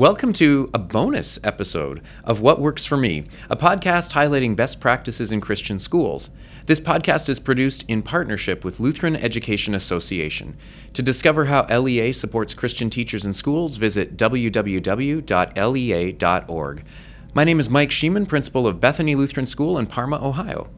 Welcome to a bonus episode of What Works for Me, a podcast highlighting best practices in Christian schools. This podcast is produced in partnership with Lutheran Education Association. To discover how LEA supports Christian teachers in schools, visit www.lea.org. My name is Mike Sheeman, principal of Bethany Lutheran School in Parma, Ohio.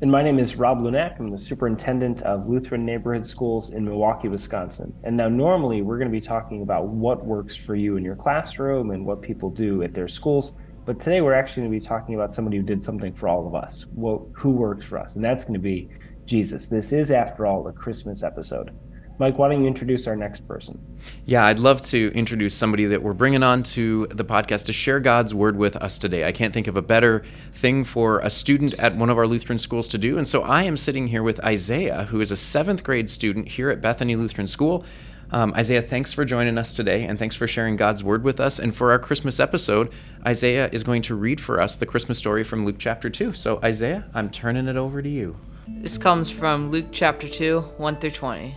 And my name is Rob Lunak. I'm the superintendent of Lutheran Neighborhood Schools in Milwaukee, Wisconsin. And now, normally, we're going to be talking about what works for you in your classroom and what people do at their schools. But today, we're actually going to be talking about somebody who did something for all of us. Well, who works for us? And that's going to be Jesus. This is, after all, a Christmas episode. Mike, why don't you introduce our next person? Yeah, I'd love to introduce somebody that we're bringing on to the podcast to share God's word with us today. I can't think of a better thing for a student at one of our Lutheran schools to do. And so I am sitting here with Isaiah, who is a seventh grade student here at Bethany Lutheran School. Um, Isaiah, thanks for joining us today and thanks for sharing God's word with us. And for our Christmas episode, Isaiah is going to read for us the Christmas story from Luke chapter 2. So, Isaiah, I'm turning it over to you. This comes from Luke chapter 2, 1 through 20.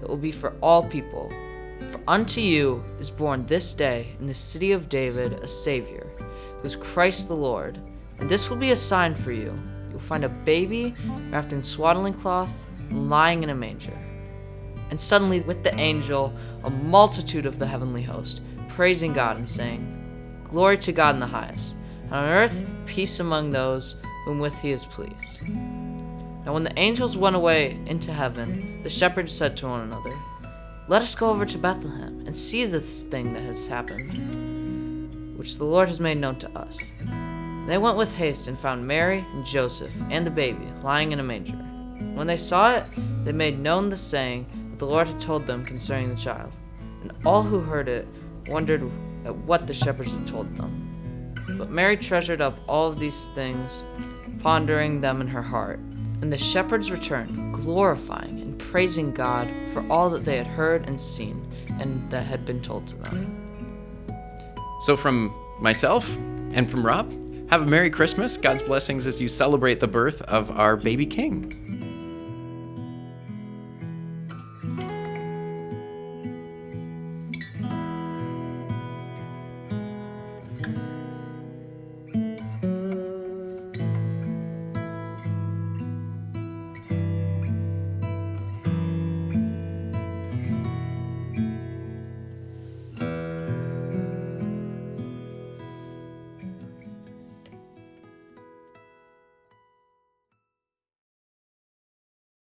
that will be for all people. For unto you is born this day in the city of David a Savior, who is Christ the Lord. And this will be a sign for you. You will find a baby wrapped in swaddling cloth and lying in a manger. And suddenly, with the angel, a multitude of the heavenly host, praising God and saying, Glory to God in the highest, and on earth peace among those whom with he is pleased. Now, when the angels went away into heaven, the shepherds said to one another, Let us go over to Bethlehem and see this thing that has happened, which the Lord has made known to us. And they went with haste and found Mary and Joseph and the baby lying in a manger. When they saw it, they made known the saying that the Lord had told them concerning the child. And all who heard it wondered at what the shepherds had told them. But Mary treasured up all of these things, pondering them in her heart. And the shepherds returned, glorifying and praising God for all that they had heard and seen, and that had been told to them. So, from myself and from Rob, have a Merry Christmas. God's blessings as you celebrate the birth of our baby king.